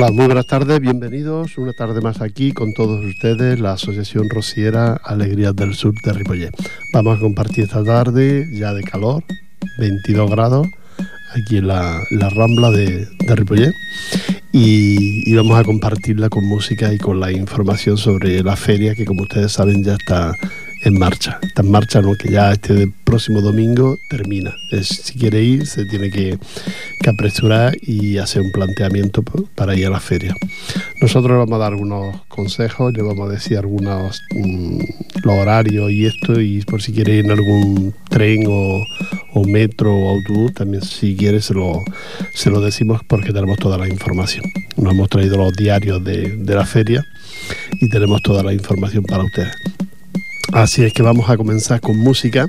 Hola, muy buenas tardes, bienvenidos una tarde más aquí con todos ustedes, la Asociación Rociera Alegrías del Sur de Ripollet. Vamos a compartir esta tarde ya de calor, 22 grados, aquí en la, Rambla de, de Ripollet. Y, y, vamos a compartirla con música y con la información sobre la feria que como ustedes saben ya está en marcha. Está en marcha, ¿no? que ya este próximo domingo termina. si quiere ir, se tiene que, apresurar y hacer un planteamiento para ir a la feria. Nosotros le vamos a dar algunos consejos, le vamos a decir algunos mm, horarios y esto, y por si quiere ir en algún tren o, metro o autobús, también si quiere se lo, se lo decimos porque tenemos toda la información. Nos hemos traído los diarios de, de la feria y tenemos toda la información para ustedes. Así es que vamos a comenzar con música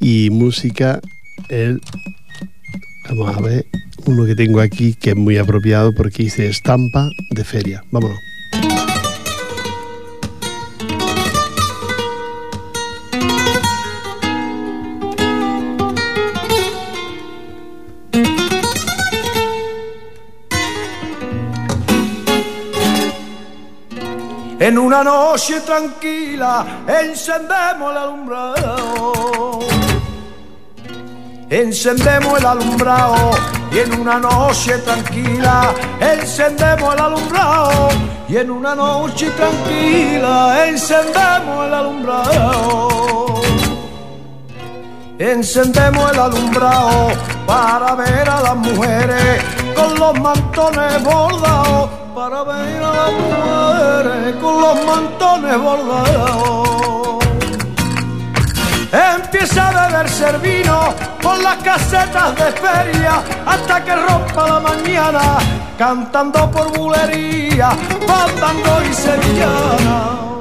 y música el vamos a ver uno que tengo aquí que es muy apropiado porque dice estampa de feria. Vámonos. En una noche tranquila encendemos el alumbrado. Encendemos el alumbrado y en una noche tranquila encendemos el alumbrado. Y en una noche tranquila encendemos el alumbrado. Encendemos el alumbrado para ver a las mujeres con los mantones bordados para ver a las mujeres con los mantones bordados. Empieza a beberse vino con las casetas de feria hasta que rompa la mañana, cantando por bulería, bandando y sevillana.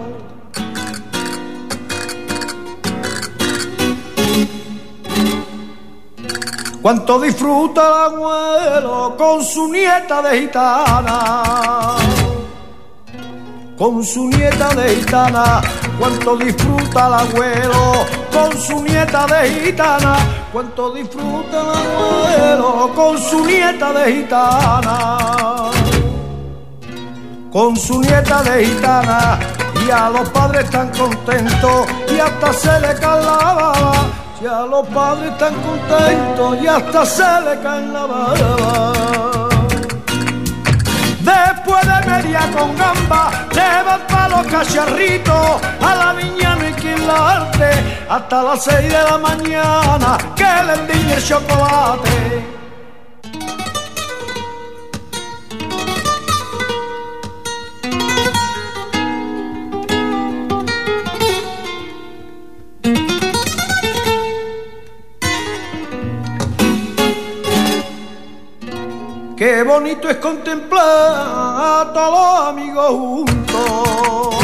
Cuánto disfruta el abuelo con su nieta de gitana. Con su nieta de gitana, cuánto disfruta el abuelo con su nieta de gitana, cuánto disfruta el abuelo con su nieta de gitana. Con su nieta de gitana, y a los padres están contentos y hasta se le cae ya los padres están contentos y hasta se le caen la barba. Después de media con gamba, llevan para los cacharritos a la viña no hay quien la arte hasta las seis de la mañana que le endiñe el chocolate. Bonito es contemplar a todos los amigos juntos,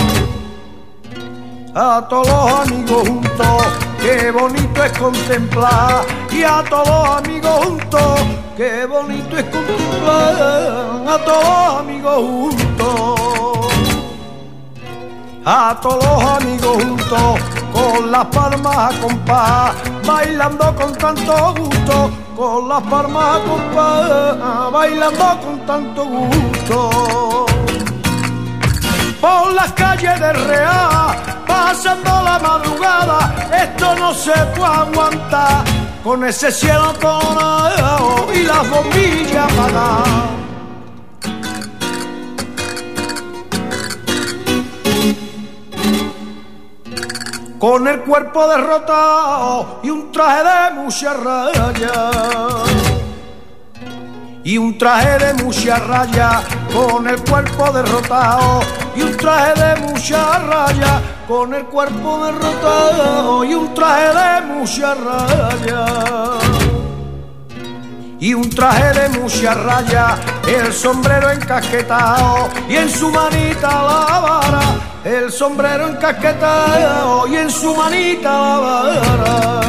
a todos los amigos juntos. Qué bonito es contemplar. Y a todos los amigos juntos. Qué bonito es contemplar. A todos los amigos juntos, a todos los amigos juntos con las palmas a compás, bailando con tanto gusto con las palmas bailando con tanto gusto. Por las calles de Real, pasando la madrugada, esto no se puede aguantar. Con ese cielo coronado y las bombillas apagadas. Con el cuerpo derrotado y un traje de mucha raya. Y un traje de mucha raya, con el cuerpo derrotado, y un traje de mucha raya, con el cuerpo derrotado, y un traje de mucha raya. Y un traje de mucha raya, el sombrero encasquetado, y en su manita la vara el sombrero encasquetado y en su manita la vara.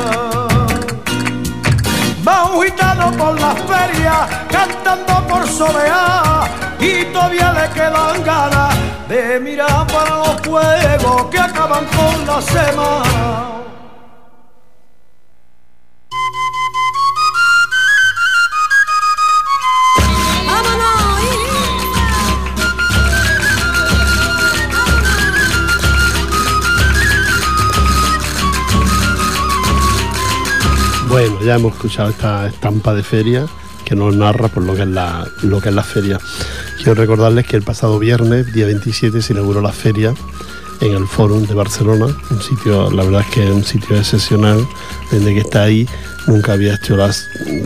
Va un gitano por las ferias cantando por soleá y todavía le quedan ganas de mirar para los fuegos que acaban con la semana. Hemos escuchado esta estampa de feria que nos narra por lo que es la, lo que es la feria. Quiero recordarles que el pasado viernes, día 27, se inauguró la feria en el Fórum de Barcelona, un sitio, la verdad es que es un sitio excepcional, desde que está ahí nunca había hecho la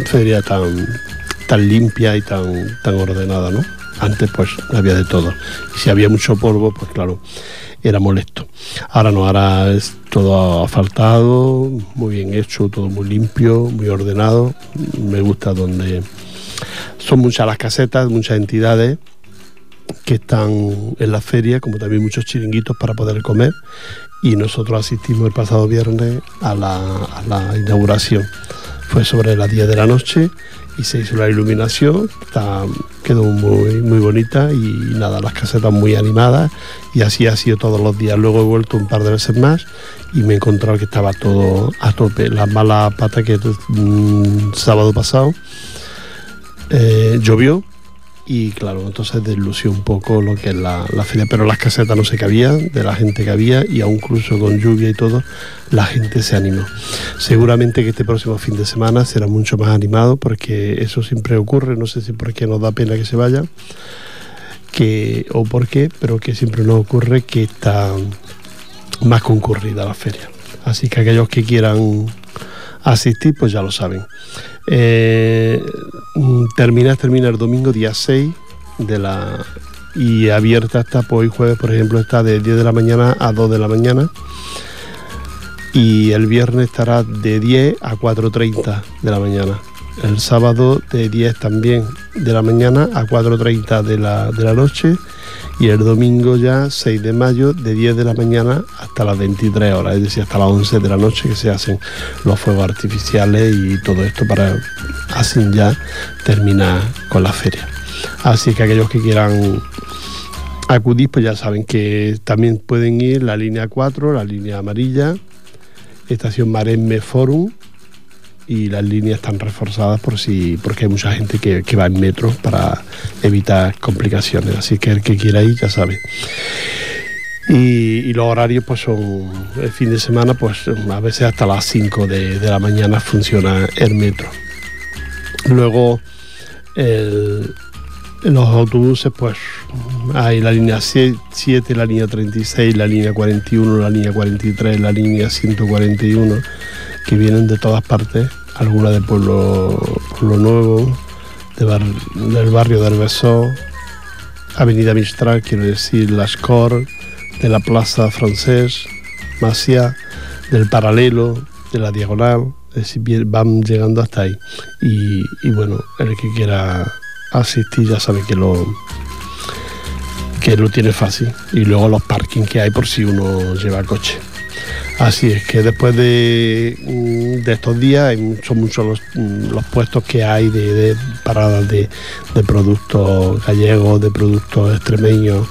feria tan, tan limpia y tan, tan ordenada, ¿no? Antes pues había de todo. Y si había mucho polvo, pues claro, era molesto. Ahora no, ahora es todo asfaltado, muy bien hecho, todo muy limpio, muy ordenado. Me gusta donde son muchas las casetas, muchas entidades que están en la feria, como también muchos chiringuitos para poder comer. Y nosotros asistimos el pasado viernes a la, inauguración. Fue sobre las 10 de la noche y se hizo la iluminación, quedó muy, muy bonita y nada, las casetas muy animadas y así ha sido todos los días. Luego he vuelto un par de veces más y me he encontrado que estaba todo a tope. La mala pata que mm, sábado pasado eh, llovió y claro, entonces deslució un poco lo que es la, feria, pero las casetas no se cabían de la gente que había y aún incluso con lluvia y todo, la gente se animó. Seguramente que este próximo fin de semana será mucho más animado porque eso siempre ocurre, no sé si porque nos da pena que se vaya que, o por qué, pero que siempre nos ocurre que está más concurrida la feria. Así que aquellos que quieran asistir, pues ya lo saben. Eh, termina, termina el domingo día 6 de la y abierta está pues hoy jueves por ejemplo está de 10 de la mañana a 2 de la mañana. Y el viernes estará de 10 a 4.30 de la mañana. El sábado de 10 también de la mañana a 4.30 de la, de la noche y el domingo ya 6 de mayo de 10 de la mañana hasta las 23 horas, es decir, hasta las 11 de la noche que se hacen los fuegos artificiales y todo esto para así ya terminar con la feria. Así que aquellos que quieran acudir, pues ya saben que también pueden ir la línea 4, la línea amarilla, estación Maremme Forum, y las líneas están reforzadas por si porque hay mucha gente que, va en metro para evitar complicaciones. Así que el que quiera ir ya sabe. Y, los horarios pues son el fin de semana pues a veces hasta las 5 de, la mañana funciona el metro. Luego los autobuses pues hay la línea 7, la línea 36, la línea 41, la línea 43, la línea 141 que vienen de todas partes, algunas de Pueblo, Nuevo, del barrio de Herbesó, Avenida Mistral, quiero decir, Las Cor, de la Plaza Francés, Masia, del Paralelo, de la Diagonal, van llegando hasta ahí. Y, y bueno, el que quiera asistir ya sabe que lo que lo tiene fácil. Y luego los parkings que hay por si uno lleva coche. Así es que después de, mm, estos días son muchos mm, los, puestos que hay de, paradas de, productos gallegos, de productos extremeños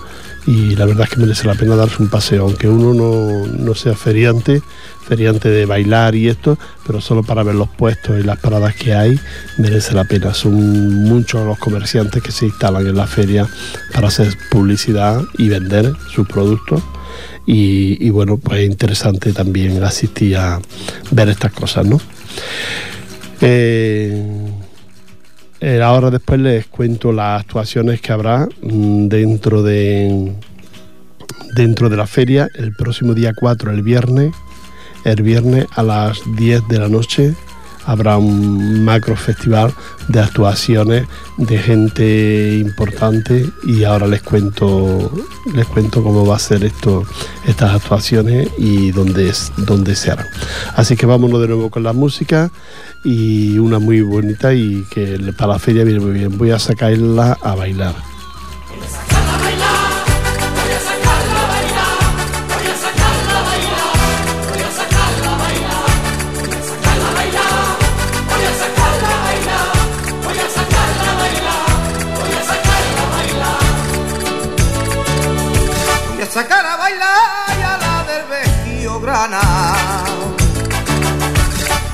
y la verdad es que merece la pena darse un paseo, aunque uno no, sea feriante, feriante de bailar y esto, pero solo para ver los puestos y las paradas que hay merece la pena. Son muchos los comerciantes que se instalan en la feria para hacer publicidad y vender sus productos y, bueno, pues es interesante también asistir a ver estas cosas, ¿no? Eh, eh, ahora después les cuento las actuaciones que habrá mm, dentro de dentro de la feria el próximo día 4, el viernes, el viernes a las 10 de la noche habrá un macro festival de actuaciones de gente importante y ahora les cuento les cuento cómo va a ser esto estas actuaciones y dónde dónde se harán. Así que vámonos de nuevo con la música y una muy bonita y que para la feria viene muy bien. Voy a sacarla a bailar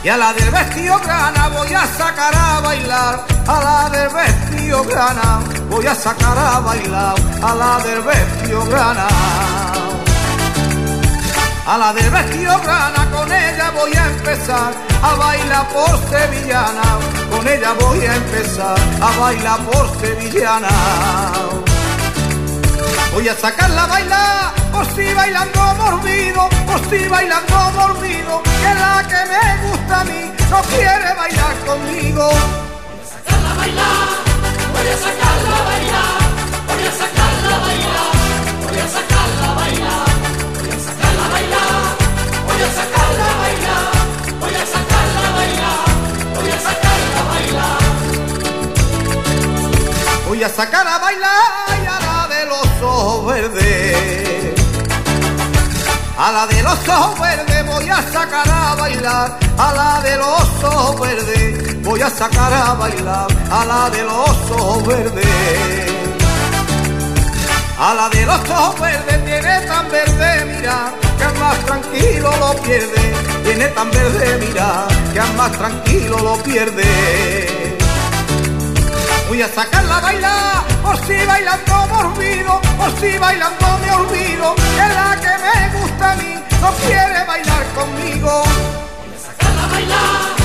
Y a la del vestido grana voy a sacar a bailar, a la del vestido grana voy a sacar a bailar, a la del vestido grana. A la del vestido grana con ella voy a empezar a bailar por sevillana, con ella voy a empezar a bailar por sevillana. Voy a sacarla a bailar, por si bailando mordido, por si bailando mordido, que la que me gusta a mí no quiere bailar conmigo. Voy a sacarla a bailar, voy a sacarla a bailar, voy a sacarla a bailar, voy a sacarla a bailar, voy a sacarla a bailar, voy a sacarla a bailar, voy a sacarla a bailar, voy a sacarla a bailar. Voy a sacar a bailar la de los ojos verdes voy a sacar a bailar, a la de los ojos verdes voy a sacar a bailar, a la de los ojos verdes. A la de los ojos verdes tiene tan verde mira, que más tranquilo lo pierde, tiene tan verde mira, que más tranquilo lo pierde. Voy a sacarla a bailar, por si bailando me olvido, por si bailando me olvido, que la que me gusta a mí no quiere bailar conmigo. Voy a sacarla a bailar,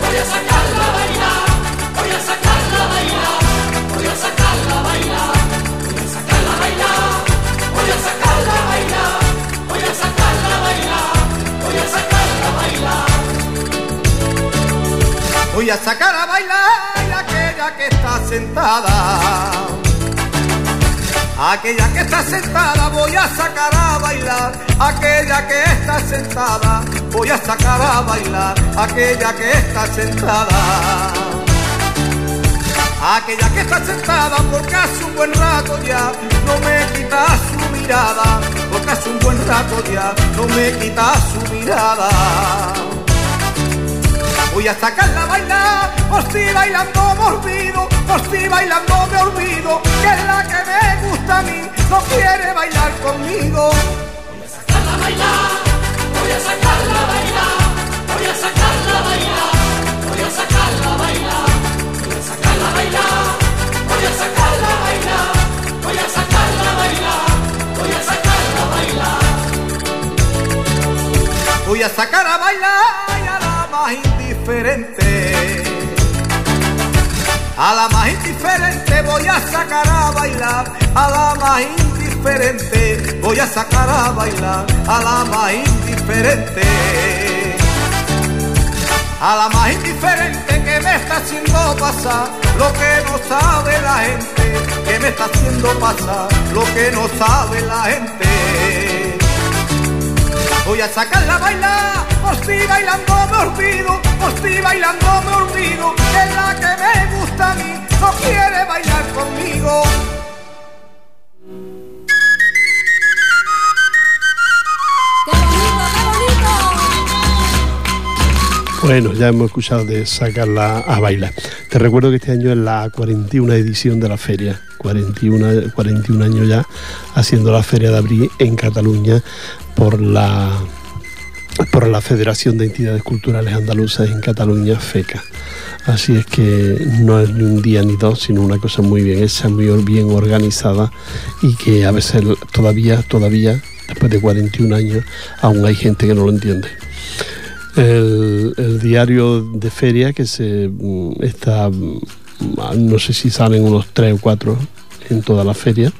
voy a sacarla a bailar, voy a sacarla a bailar, voy a sacarla a bailar, voy a sacarla a bailar, voy a sacarla a bailar, voy a sacarla a bailar, voy a sacarla a bailar. Voy a sacar a bailar aquella que está sentada. Aquella que está sentada voy a sacar a bailar. Aquella que está sentada voy a sacar a bailar. Aquella que está sentada. Aquella que está sentada porque hace un buen rato ya no me quita su mirada. Porque hace un buen rato ya no me quita su mirada. Voy a sacarla a bailar, por si bailando me olvido, por si bailando me olvido, que es la que me gusta a mí, no quiere bailar conmigo. Voy a sacarla a bailar, voy a sacarla a bailar, voy a sacarla a bailar, voy a sacarla a bailar, voy a sacarla a bailar, voy a sacarla a bailar, voy a sacarla a bailar, voy a sacarla a bailar. Voy a sacar a bailar y a la A la más indiferente voy a sacar a bailar, a la más indiferente voy a sacar a bailar, a la más indiferente. A la más indiferente que me está haciendo pasar lo que no sabe la gente, que me está haciendo pasar lo que no sabe la gente. Voy a sacarla a bailar, por si bailando me olvido, por si bailando me olvido, es la que me gusta a mí, no quiere bailar conmigo. Bueno, ya hemos escuchado de sacarla a bailar. Te recuerdo que este año es la 41 edición de la feria, 41, 41 años ya haciendo la feria de abril en Cataluña por la por la Federación de Entidades Culturales Andaluzas en Cataluña, FECA. Así es que no es ni un día ni dos, sino una cosa muy bien hecha, muy bien organizada y que a veces todavía, todavía, después de 41 años, aún hay gente que no lo entiende. El, diario de feria que se mm, está, mm, no sé si salen unos tres o cuatro en toda la feria,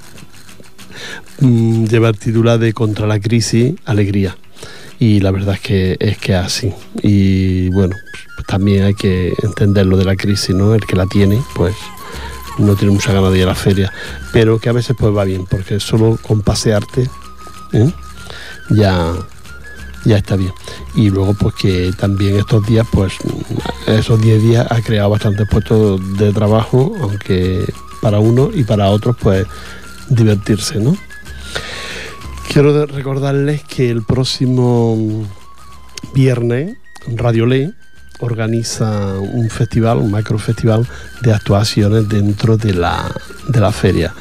mm, lleva el titular de Contra la crisis, alegría. Y la verdad es que es que así. Y bueno, pues también hay que entender lo de la crisis, ¿no? El que la tiene, pues no tiene mucha ganas de ir a la feria. Pero que a veces pues va bien, porque solo con pasearte ¿eh? ya, ya está bien. Y luego pues que también estos días, pues esos 10 días ha creado bastantes puestos de trabajo, aunque para uno y para otros pues divertirse, ¿no? Quiero recordarles que el próximo viernes Radio Ley organiza un festival, un macro festival de actuaciones dentro de la, de la feria,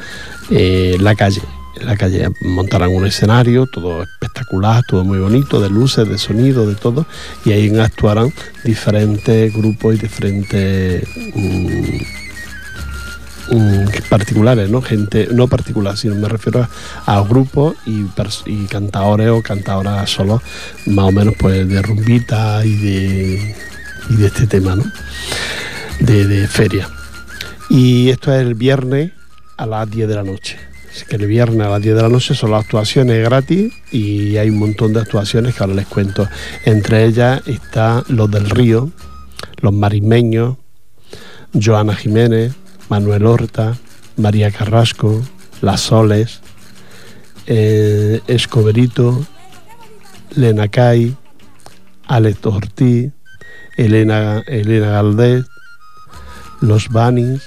eh, la calle. En la calle montarán un escenario, todo espectacular, todo muy bonito, de luces, de sonido, de todo, y ahí actuarán diferentes grupos y diferentes mmm, mm, particulares, ¿no? Gente, no particular, sino me refiero a, grupos y, y cantadores o cantadoras solos, más o menos pues de rumbita y de, y de este tema, ¿no? De, de feria. Y esto es el viernes a las 10 de la noche. Que el viernes a las 10 de la noche son las actuaciones gratis y hay un montón de actuaciones que ahora les cuento. Entre ellas está Los del Río, Los Marismeños, Joana Jiménez, Manuel Horta, María Carrasco, Las Soles, eh, Escoberito, Lena Cay, Alex Ortiz, Elena, Elena Galdés, Los Banis,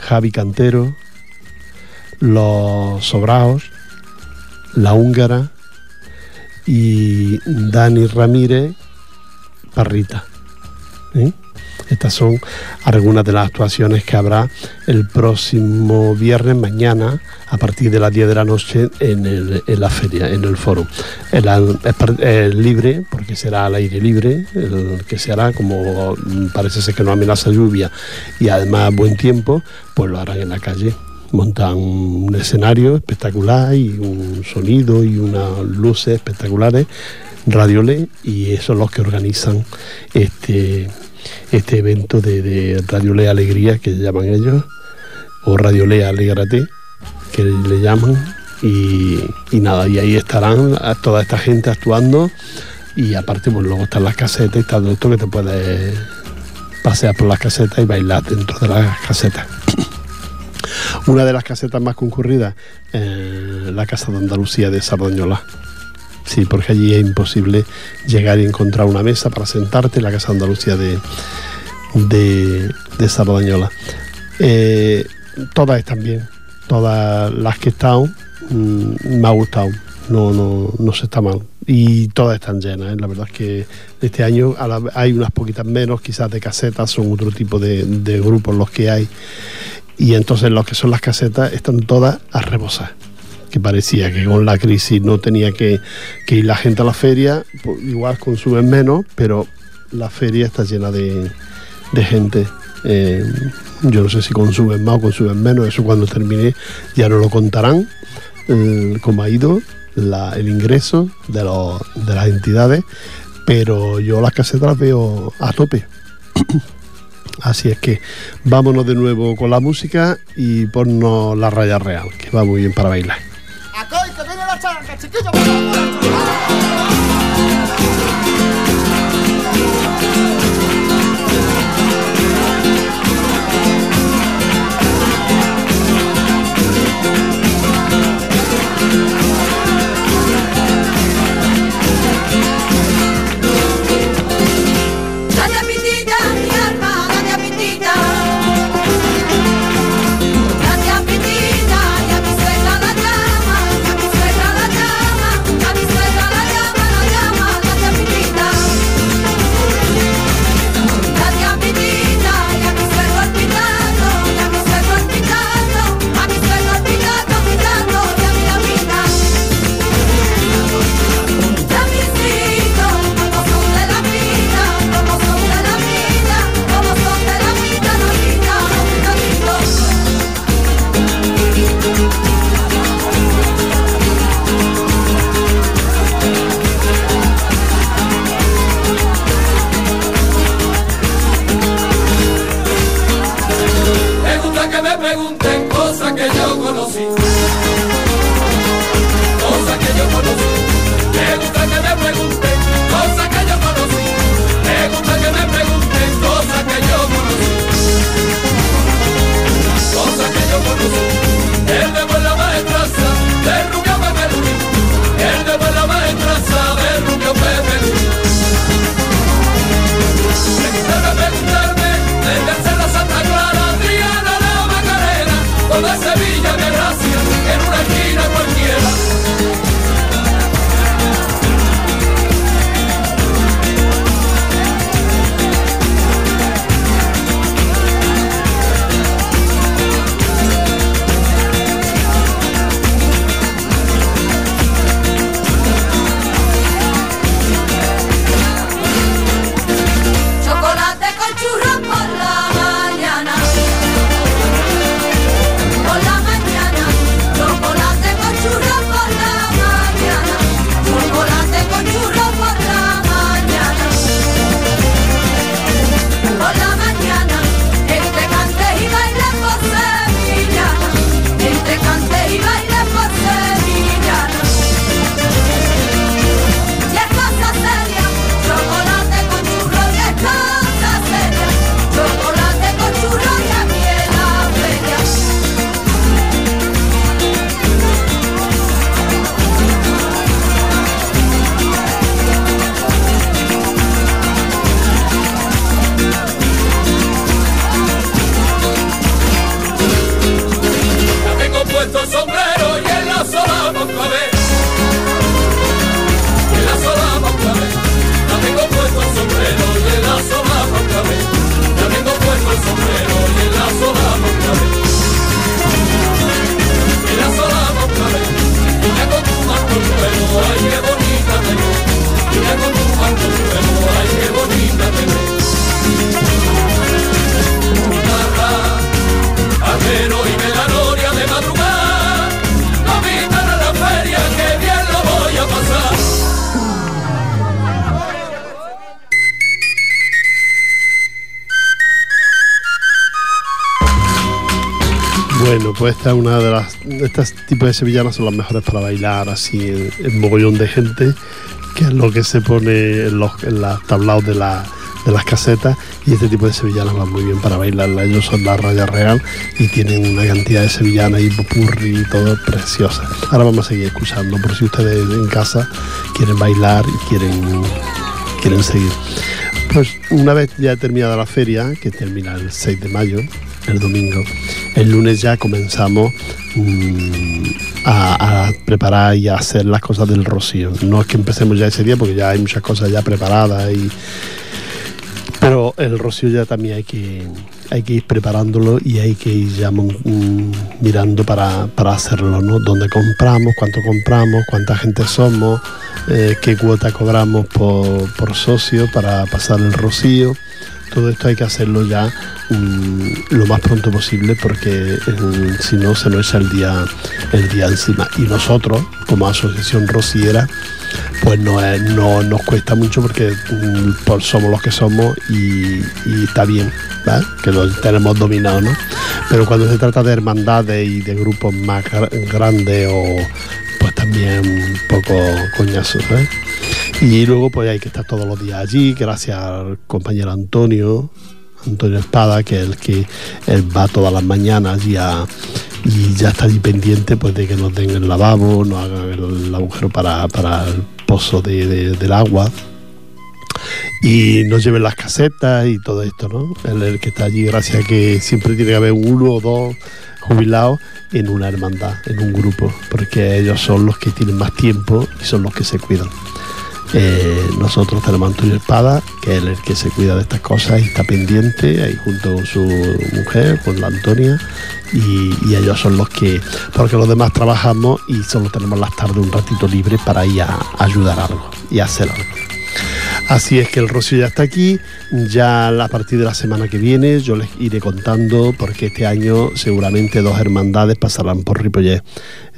Javi Cantero, Los Sobraos, La Húngara y Dani Ramírez Parrita. Estas son algunas de las actuaciones que habrá el próximo viernes, mañana, a partir de las 10 de la noche en, el- en la feria, en el foro. El, es libre, porque será al aire libre, el que se hará, como parece ser que no amenaza lluvia y además buen tiempo, pues lo harán en la calle. Montan un escenario espectacular y un sonido y unas luces espectaculares, Radio LED, y esos son los que organizan este, este evento de, de Radio Le Alegría, que llaman ellos, o Radio Le Alégrate, que le llaman, y, y nada, y ahí estarán toda esta gente actuando, y aparte, pues luego están las casetas y todo esto que te puedes pasear por las casetas y bailar dentro de las casetas. Una de las casetas más concurridas, eh, la Casa de Andalucía de Sardañola. Sí, porque allí es imposible llegar y encontrar una mesa para sentarte en la Casa de Andalucía de, de, de. Eh, todas están bien, todas las que he estado mm, me ha gustado, no, no, no se está mal. Y todas están llenas, ¿eh? la verdad es que este año hay unas poquitas menos, quizás de casetas, son otro tipo de, de grupos los que hay. Y entonces los que son las casetas están todas a rebosar que parecía que con la crisis no tenía que, que ir la gente a la feria, pues igual consumen menos, pero la feria está llena de, de gente. Eh, yo no sé si consumen más o consumen menos, eso cuando termine ya nos lo contarán, eh, cómo ha ido el ingreso de, los- de las entidades, pero yo las casetas las veo a tope. Así es que vámonos de nuevo con la música y ponnos la raya real, que va muy bien para bailar. ¡Acoy, que viene la charanca, chiquillo! ¡Vamos, pues esta es una de las. Estas tipos de sevillanas son las mejores para bailar así en, mogollón de gente, que es lo que se pone en los, en los tablaos de, la, de las casetas. Y este tipo de sevillanas van muy bien para bailarla. Ellos son la raya real y tienen una cantidad de sevillanas y popurri y todo preciosa. Ahora vamos a seguir escuchando, por si ustedes en casa quieren bailar y quieren, quieren seguir. Pues una vez ya terminada la feria, que termina el 6 de mayo, el domingo, el lunes ya comenzamos mm, a, preparar y a hacer las cosas del rocío. No es que empecemos ya ese día porque ya hay muchas cosas ya preparadas y pero el rocío ya también hay que hay que ir preparándolo y hay que ir ya mm, mirando para, para hacerlo, ¿no? Dónde compramos, cuánto compramos, cuánta gente somos, eh, qué cuota cobramos por, por socio para pasar el rocío. Todo esto hay que hacerlo ya lo más pronto posible porque mm, si no se nos echa el día, encima. Y nosotros, como asociación rociera, pues no, es- no nos cuesta mucho porque mm, somos los que somos y, está bien, que lo tenemos dominado, ¿no? Pero cuando se trata de hermandades y de grupos más gra- grandes o pues también un poco coñazos, ¿eh? Y luego pues hay que estar todos los días allí, gracias al compañero Antonio, Antonio Espada, que es el que va todas las mañanas y ya está allí pendiente pues de que nos den el lavabo, nos hagan el agujero para, el pozo de- de- del agua y nos lleven las casetas y todo esto, ¿no? Él el que está allí gracias a que siempre tiene que haber uno o dos jubilados en una hermandad, en un grupo, porque ellos son los que tienen más tiempo y son los que se cuidan. Nosotros tenemos a Antonio Espada, que es el que se cuida de estas cosas y está pendiente ahí junto con su mujer, con la Antonia, y, ellos son los que, porque los demás trabajamos y solo tenemos las tardes un ratito libre para ir a, a algo y hacer algo. Así es que el rocío ya está aquí. Ya a partir de la semana que viene yo les iré contando porque este año seguramente dos hermandades pasarán por Ripollet.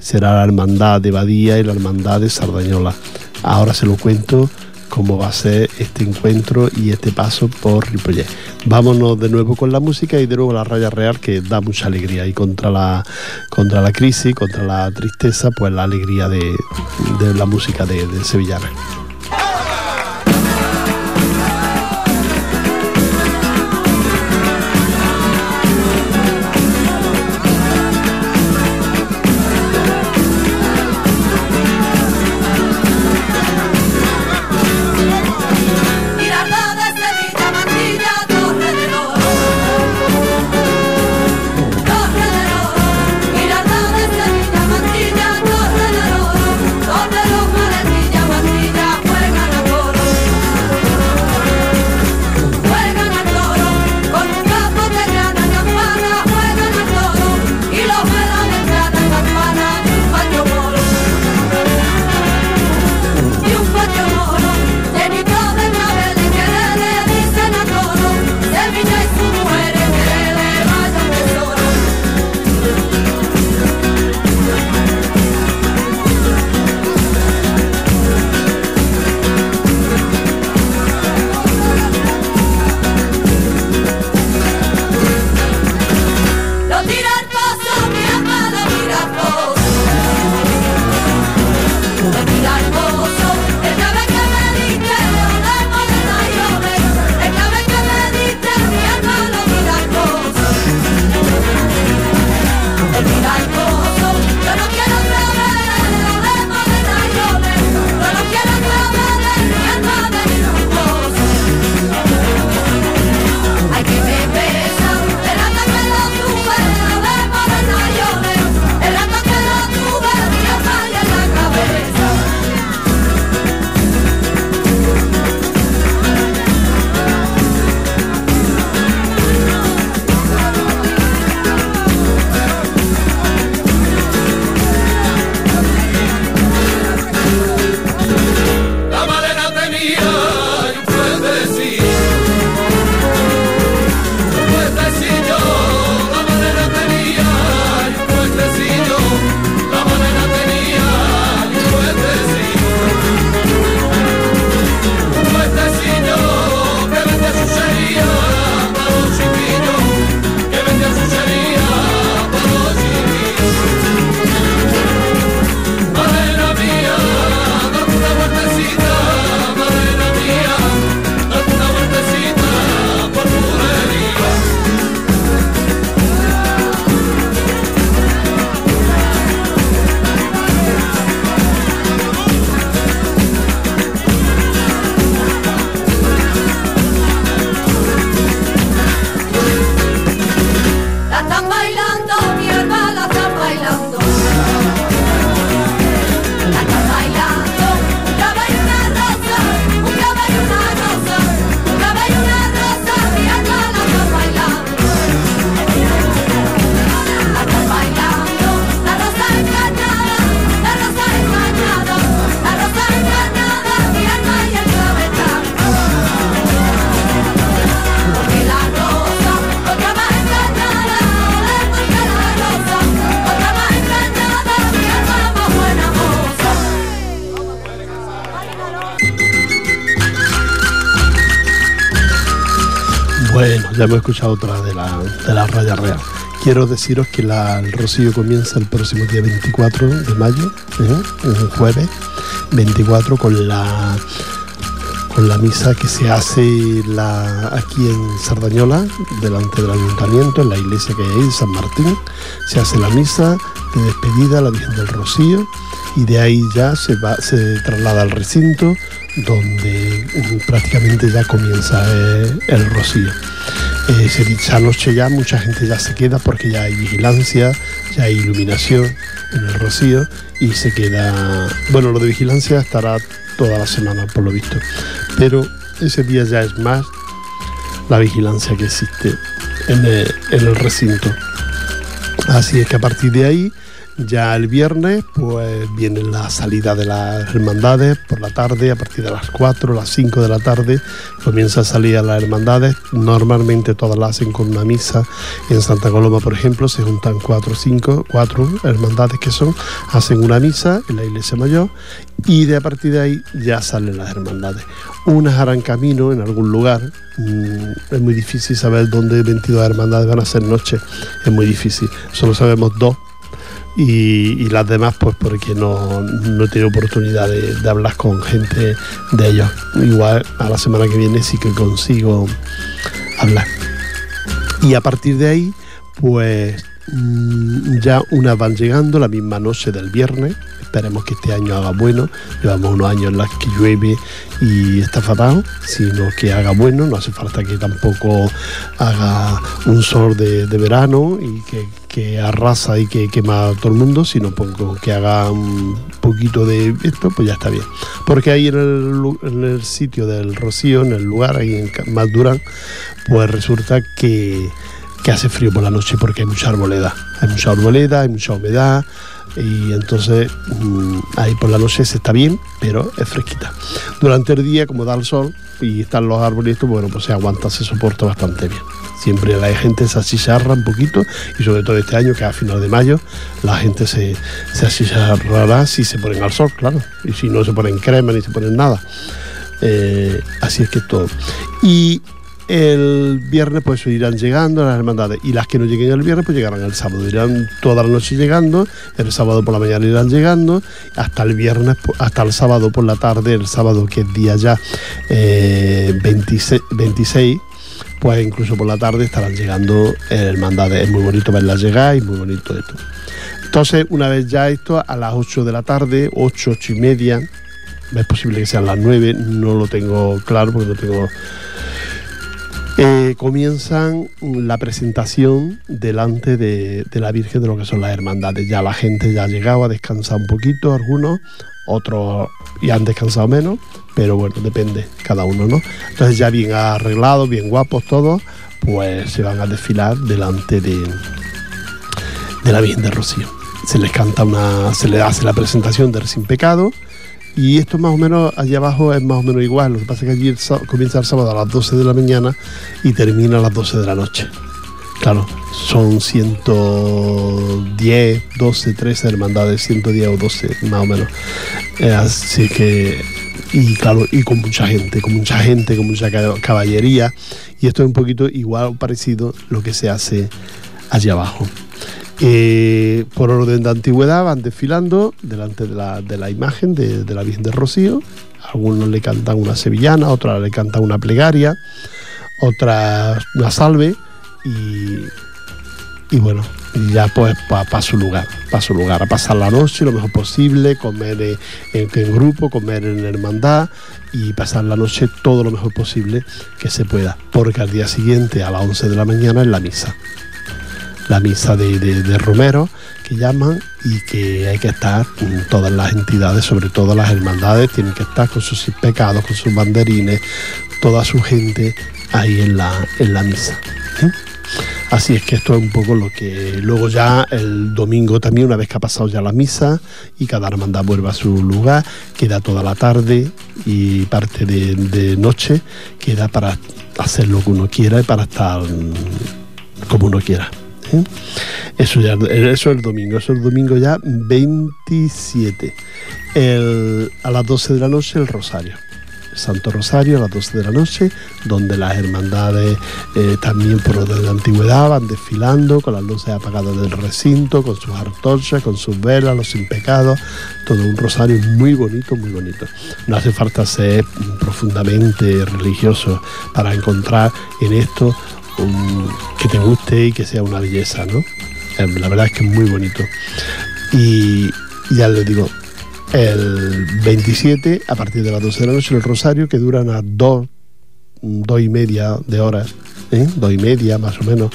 Será la hermandad de Badía y la hermandad de Sardañola. Ahora se lo cuento cómo va a ser este encuentro y este paso por Ripollet. Vámonos de nuevo con la música y de nuevo la raya real que da mucha alegría y contra la, contra la crisis, contra la tristeza, pues la alegría de, de la música de, de Sevillana. Ya hemos escuchado otra de la, de la raya real. Quiero deciros que el rocío comienza el próximo día 24 de mayo, ¿eh? un jueves 24 con la con la misa que se hace la, aquí en Sardañola, delante del ayuntamiento, en la iglesia que hay ahí, San Martín. Se hace la misa de despedida a la Virgen del Rocío y de ahí ya se, va, se traslada al recinto donde mm, prácticamente ya comienza eh, el rocío. Eh, se ya mucha gente ya se queda porque ya hay vigilancia, ya hay iluminación en el rocío y se queda, bueno, lo de vigilancia estará toda la semana por lo visto, pero ese día ya es más la vigilancia que existe en el recinto. Así es que a partir de ahí, ya el viernes, pues viene la salida de las hermandades por la tarde, a partir de las 4, las 5 de la tarde, comienza a salir a las hermandades. Normalmente todas las hacen con una misa. En Santa Coloma, por ejemplo, se juntan 4 o 5, 4 hermandades que son, hacen una misa en la iglesia mayor y de a partir de ahí ya salen las hermandades. Unas harán camino en algún lugar. Mm, es muy difícil saber dónde 22 hermandades van a ser noche. Es muy difícil. Solo sabemos dos y, las demás pues porque no, no he tenido oportunidad de, hablar con gente de ellos. Igual a la semana que viene sí que consigo hablar. Y a partir de ahí pues ya unas van llegando la misma noche del viernes. Esperemos que este año haga bueno. Llevamos unos años en los que llueve y está fatal, sino que haga bueno. No hace falta que tampoco haga un sol de, verano y que, que arrasa y que quema a todo el mundo, sino que haga un poquito de esto, pues ya está bien. Porque ahí en el, sitio del Rocío, en el lugar, ahí en Ca- Maldurán, pues resulta que, que hace frío por la noche porque hay mucha arboleda. Hay mucha arboleda, hay mucha humedad y entonces mm, ahí por la noche se está bien, pero es fresquita. Durante el día, como da el sol y están los arbolitos, bueno, pues se aguanta, se soporta bastante bien. Siempre la gente se achicharra un poquito y sobre todo este año, que a final de mayo, la gente se, se achicharrará si se ponen al sol, claro. Y si no se ponen crema ni se ponen nada. Eh, así es que todo. Y el viernes pues irán llegando las hermandades y las que no lleguen el viernes pues llegarán el sábado. Irán toda la noche llegando, el sábado por la mañana irán llegando, hasta el viernes, hasta el sábado por la tarde, el sábado que es día ya eh, 26, 26 pues incluso por la tarde estarán llegando hermandades. Es muy bonito verlas llegar y muy bonito esto. Entonces, una vez ya esto, a las 8 de la tarde, 8, 8 y media, es posible que sean las 9, no lo tengo claro porque no tengo... Eh, comienzan la presentación delante de, la Virgen de lo que son las hermandades. Ya la gente ya ha llegado a descansar un poquito, algunos, otros ya han descansado menos, pero bueno, depende cada uno, ¿no? Entonces ya bien arreglados, bien guapos todos, pues se van a desfilar delante de, de la Virgen de Rocío. Se les canta una, se les hace la presentación del Sin Pecado y esto más o menos allá abajo es más o menos igual. Lo que pasa es que allí el comienza el sábado a las 12 de la mañana y termina a las 12 de la noche. Claro, son 110, 12, 13 hermandades, 110 o 12 más o menos. Eh, así que, y claro, y con mucha gente, con mucha gente, con mucha ca- caballería. Y esto es un poquito igual o parecido lo que se hace allá abajo. Eh, por orden de antigüedad van desfilando delante de la, imagen de, la Virgen de Rocío. Algunos le cantan una sevillana, otras le cantan una plegaria, otras una salve y, bueno, ya pues para su lugar, para su lugar, a pasar la noche lo mejor posible, comer en, en grupo, comer en hermandad y pasar la noche todo lo mejor posible que se pueda, porque al día siguiente a las 11 de la mañana es la misa la misa de, de- de Romero que llaman y que hay que estar mm, todas las entidades, sobre todo las hermandades, tienen que estar con sus pecados, con sus banderines, toda su gente ahí en la, en la misa. ¿eh? Así es que esto es un poco lo que luego ya el domingo también, una vez que ha pasado ya la misa y cada hermandad vuelve a su lugar, queda toda la tarde y parte de, de noche, queda para hacer lo que uno quiera y para estar mm, como uno quiera. Eso es el domingo, eso es el domingo ya 27. El- a las 12 de la noche el rosario. Santo Rosario a las 12 de la noche, donde las hermandades eh, también por orden de antigüedad van desfilando con las luces apagadas del recinto, con sus antorchas, con sus velas, los impecados, todo un rosario muy bonito, muy bonito. No hace falta ser profundamente religioso para encontrar en esto un- que te guste y que sea una belleza, ¿no? Eh, La verdad es que es muy bonito. Y ya les digo, el 27, a partir de las 12 de la noche, el rosario, que dura unas dos, dos y media de horas, ¿eh? dos y media más o menos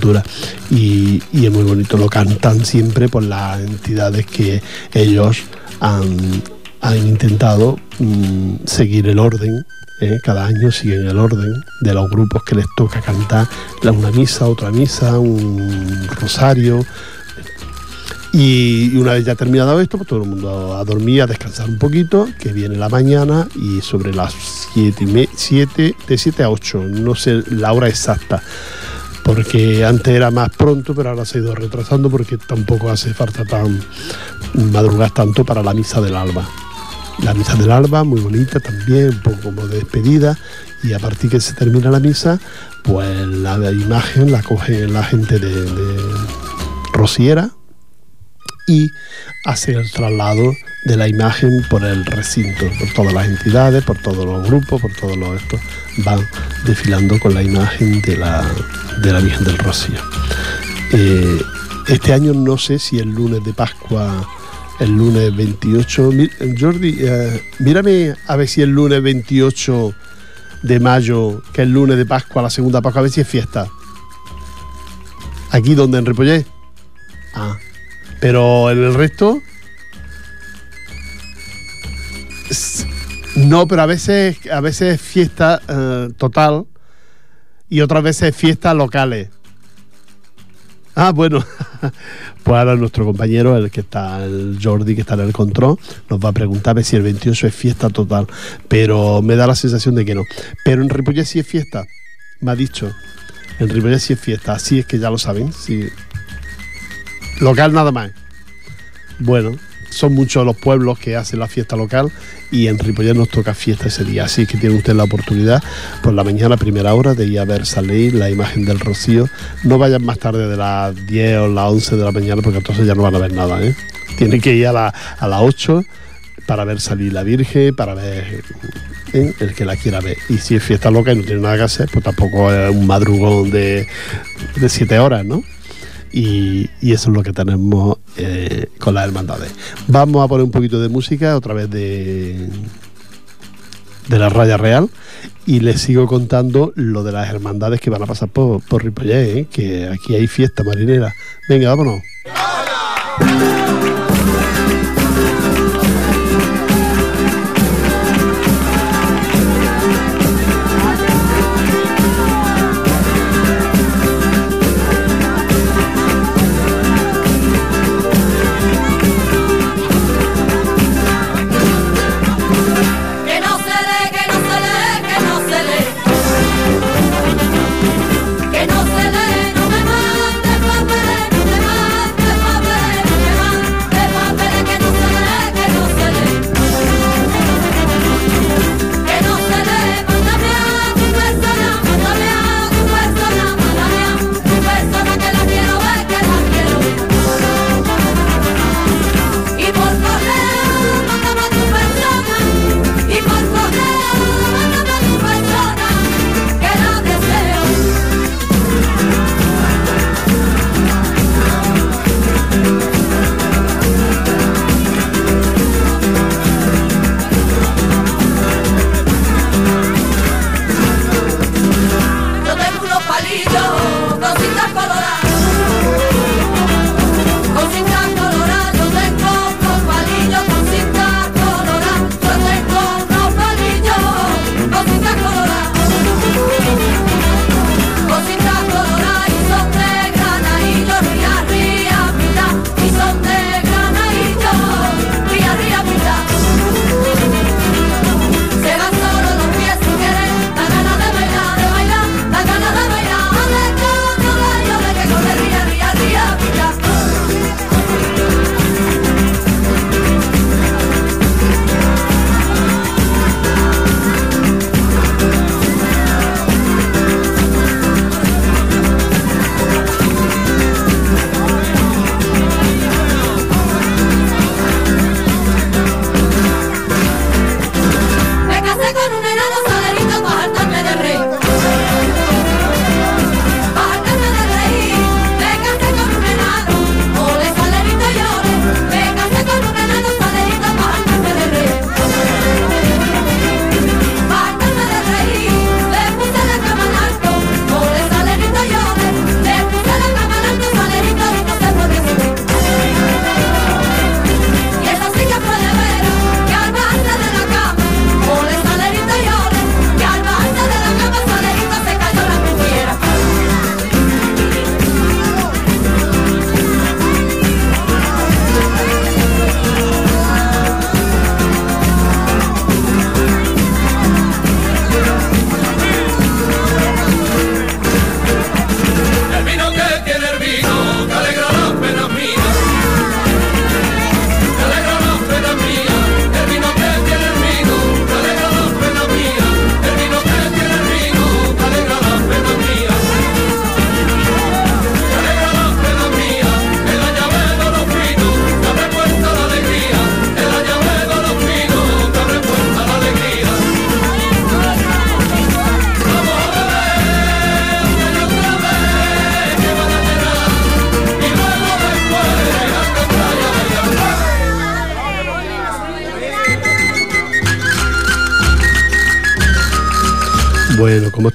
dura. Y, es muy bonito, lo cantan siempre por las entidades que ellos han, han intentado mm, seguir el orden. ¿Eh? Cada año siguen el orden de los grupos que les toca cantar una misa, otra misa, un rosario, y, una vez ya terminado esto, pues todo el mundo a dormir, a descansar un poquito, que viene la mañana y sobre las 7 y me- siete- de 7 a 8, no sé la hora exacta, porque antes era más pronto, pero ahora se ha ido retrasando porque tampoco hace falta tan madrugar tanto para la misa del alba. La misa del alba, muy bonita también, un poco como de despedida, y a partir que se termina la misa, pues la, imagen la coge la gente de, de Rosiera, y hace el traslado de la imagen por el recinto, por todas las entidades, por todos los grupos, por todos los estos, van desfilando con la imagen de la, de la Virgen del Rocío. Eh, este año no sé si el lunes de Pascua, el lunes 28, mi- Jordi, eh, mírame a ver si el lunes 28 de mayo, que es el lunes de Pascua, la segunda Pascua, a ver si es fiesta. Aquí donde en Repollé. Ah, pero en el resto. No, pero a veces, a veces es fiesta eh, total y otras veces fiestas locales. Ah, bueno. Pues ahora nuestro compañero, el que está, el Jordi, que está en el control, nos va a preguntar si el 28 es fiesta total. Pero me da la sensación de que no. Pero en Ripollet sí es fiesta, me ha dicho. En Ripollet sí es fiesta, así es que ya lo saben. Local nada más. Bueno, son muchos los pueblos que hacen la fiesta local y en Ripollet nos toca fiesta ese día. Así que tiene usted la oportunidad por la mañana, primera hora, de ir a ver salir la imagen del Rocío. No vayan más tarde de las 10 o las 11 de la mañana porque entonces ya no van a ver nada. ¿eh? Tienen que ir a, la- a las 8 para ver salir la Virgen, para ver ¿eh? el que la quiera ver. Y si es fiesta loca y no tiene nada que hacer, pues tampoco es un madrugón de, de 7 horas, ¿no? Y, eso es lo que tenemos eh, con las hermandades. Vamos a poner un poquito de música otra vez de, de la raya real y les sigo contando lo de las hermandades que van a pasar por, por Ripollet, ¿eh? que aquí hay fiesta marinera. Venga, vámonos. Que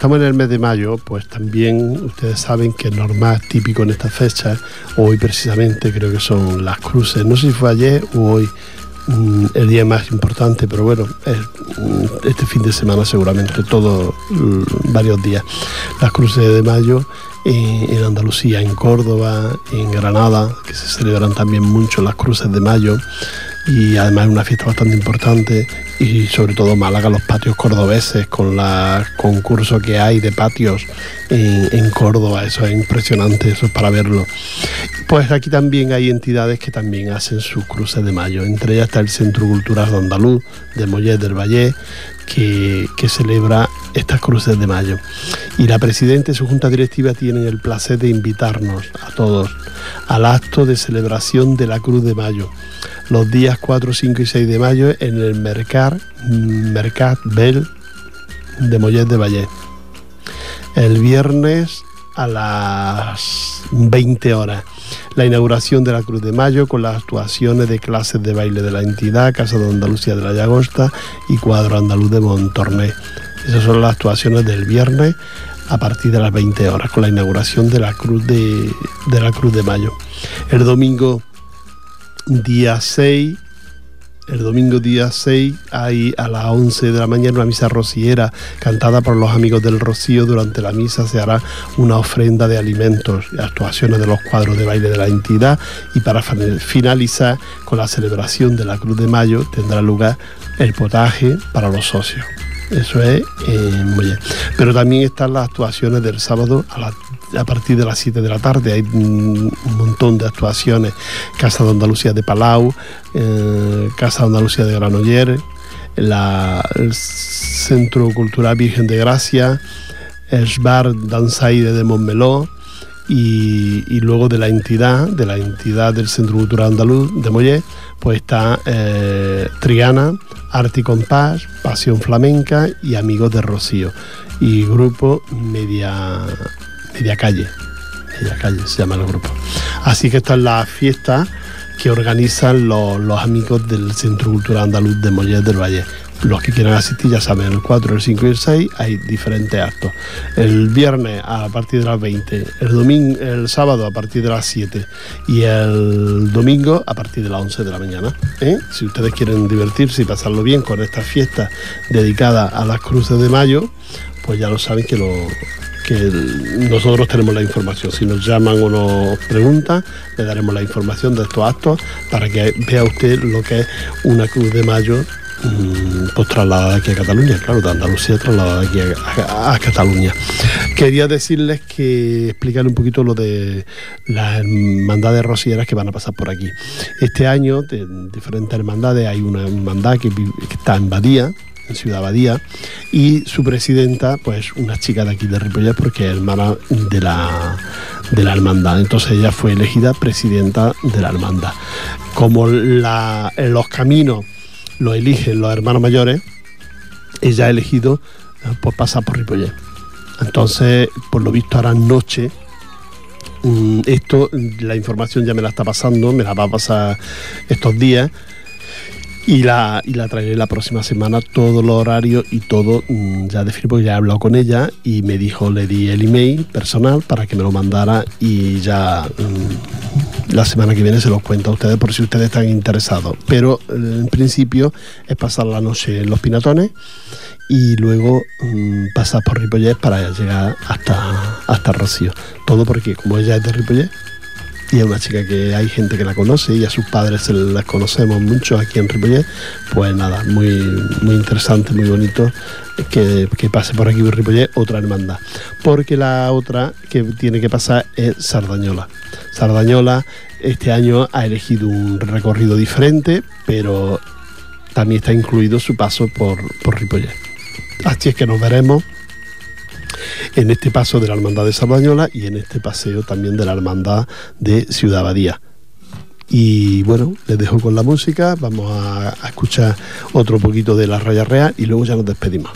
estamos en el mes de mayo, pues también ustedes saben que es normal, típico en esta fecha, hoy precisamente creo que son las cruces, no sé si fue ayer o hoy mm, el día más importante, pero bueno, mm, este fin de semana seguramente, todos mm, varios días. Las cruces de mayo en, en Andalucía, en Córdoba, en Granada, que se celebran también mucho las cruces de mayo y además es una fiesta bastante importante y sobre todo Málaga, los patios cordobeses con los concursos que hay de patios en, en, Córdoba, eso es impresionante, eso es para verlo. Pues aquí también hay entidades que también hacen sus cruces de mayo, entre ellas está el Centro Cultural de Andaluz, de Mollet del Valle, que, que, celebra estas cruces de mayo. Y la presidenta y su junta directiva tienen el placer de invitarnos a todos al acto de celebración de la Cruz de Mayo los días 4, 5 y 6 de mayo en el Mercat, Mercat Bell de Mollet de Valle. El viernes a las 20 horas. La inauguración de la Cruz de Mayo con las actuaciones de clases de baile de la entidad, Casa de Andalucía de la Llagosta y Cuadro Andaluz de Montorné. Esas son las actuaciones del viernes a partir de las 20 horas con la inauguración de la Cruz de, de la Cruz de Mayo. El domingo día 6, el domingo día 6, hay a las 11 de la mañana una misa rociera cantada por los amigos del Rocío. Durante la misa se hará una ofrenda de alimentos actuaciones de los cuadros de baile de la entidad. Y para finalizar con la celebración de la Cruz de Mayo tendrá lugar el potaje para los socios. Eso es eh, muy bien. Pero también están las actuaciones del sábado a, la, a, partir de las 7 de la tarde. Hay un montón de actuaciones. Casa de Andalucía de Palau, eh, Casa de Andalucía de Granollers, la, el Centro Cultural Virgen de Gracia, el Bar Danzaire de Montmeló. Y, y, luego de la entidad, de la entidad del Centro Cultural Andaluz de Mollet, pues está eh, Triana, Arte y Compás, Pasión Flamenca y Amigos de Rocío. Y grupo Media, Media Calle. Media Calle se llama el grupo. Así que esta es la fiesta que organizan los, amigos del Centro Cultural Andaluz de Mollet del Valle. Los que quieran asistir ya saben, el 4, el 5 y el 6 hay diferentes actos. El viernes a partir de las 20, el, domingo, el sábado a partir de las 7 y el domingo a partir de las 11 de la mañana. ¿eh? Si ustedes quieren divertirse y pasarlo bien con esta fiesta dedicada a las cruces de mayo, pues ya lo saben que lo, que nosotros tenemos la información. Si nos llaman o nos preguntan, le daremos la información de estos actos para que vea usted lo que es una cruz de mayo pues trasladada aquí a Cataluña, claro, de Andalucía trasladada aquí a, Cataluña. Quería decirles que explicar un poquito lo de las hermandades rocieras que van a pasar por aquí. Este año, de diferentes hermandades, hay una hermandad que está en Badía, en Ciudad Badía, y su presidenta, pues una chica de aquí de Ripollet, porque es hermana de la, de la hermandad. Entonces ella fue elegida presidenta de la hermandad. Como los caminos lo eligen los hermanos mayores, ella ha elegido por pasar por Ripollet. Entonces, por lo visto, hará noche. Esto, la información ya me la está pasando, me la va a pasar estos días y la, y la traeré la próxima semana, todo los horarios y todo ya de porque ya he hablado con ella y me dijo, le di el email personal para que me lo mandara y ya la semana que viene se los cuento a ustedes por si ustedes están interesados. Pero en principio es pasar la noche en los Pinatones y luego mmm, pasar por Ripollet para llegar hasta, hasta Rocío. Todo porque como ella es de Ripollet y es una chica que hay gente que la conoce y a sus padres las conocemos mucho aquí en Ripollet, pues nada, muy, muy interesante, muy bonito que, que, pase por aquí por Ripollet otra hermandad. Porque la otra que tiene que pasar es Sardañola. Sardañola este año ha elegido un recorrido diferente, pero también está incluido su paso por, por Ripollet. Así es que nos veremos en este paso de la Hermandad de Sardañola y en este paseo también de la Hermandad de Ciudad Badía. Y bueno, les dejo con la música, vamos a, a escuchar otro poquito de la Raya Real y luego ya nos despedimos.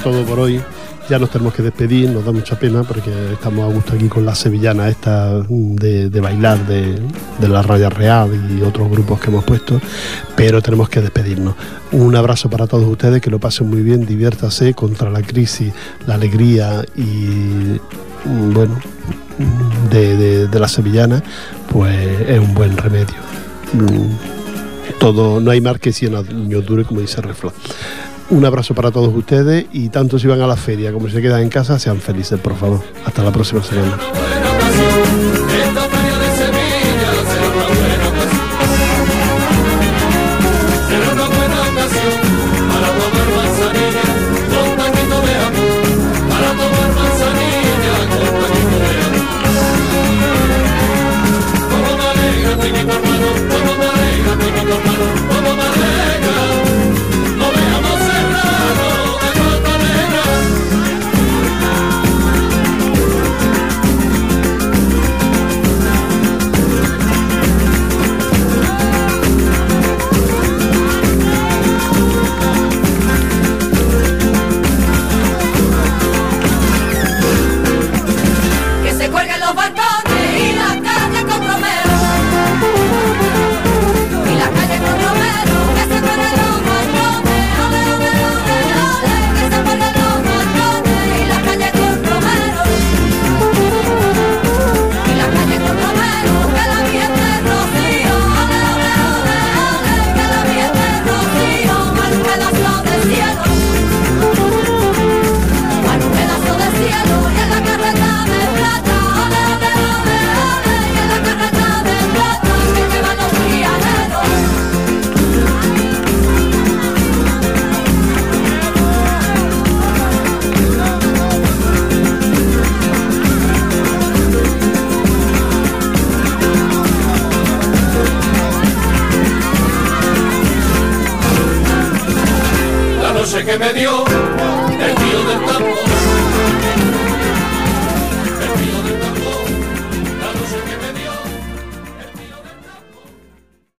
Todo por hoy. Ya nos tenemos que despedir, nos da mucha pena porque estamos a gusto aquí con la sevillana esta de, bailar de, la Raya Real y otros grupos que hemos puesto, pero tenemos que despedirnos. Un abrazo para todos ustedes, que lo pasen muy bien, diviértase contra la crisis, la alegría y mm, bueno, de, de, de la sevillana, pues es un buen remedio. Mm, todo, no hay mar que 100 años dure, como dice el. Un abrazo para todos ustedes y tanto si van a la feria como si se quedan en casa, sean felices, por favor. Hasta la próxima semana.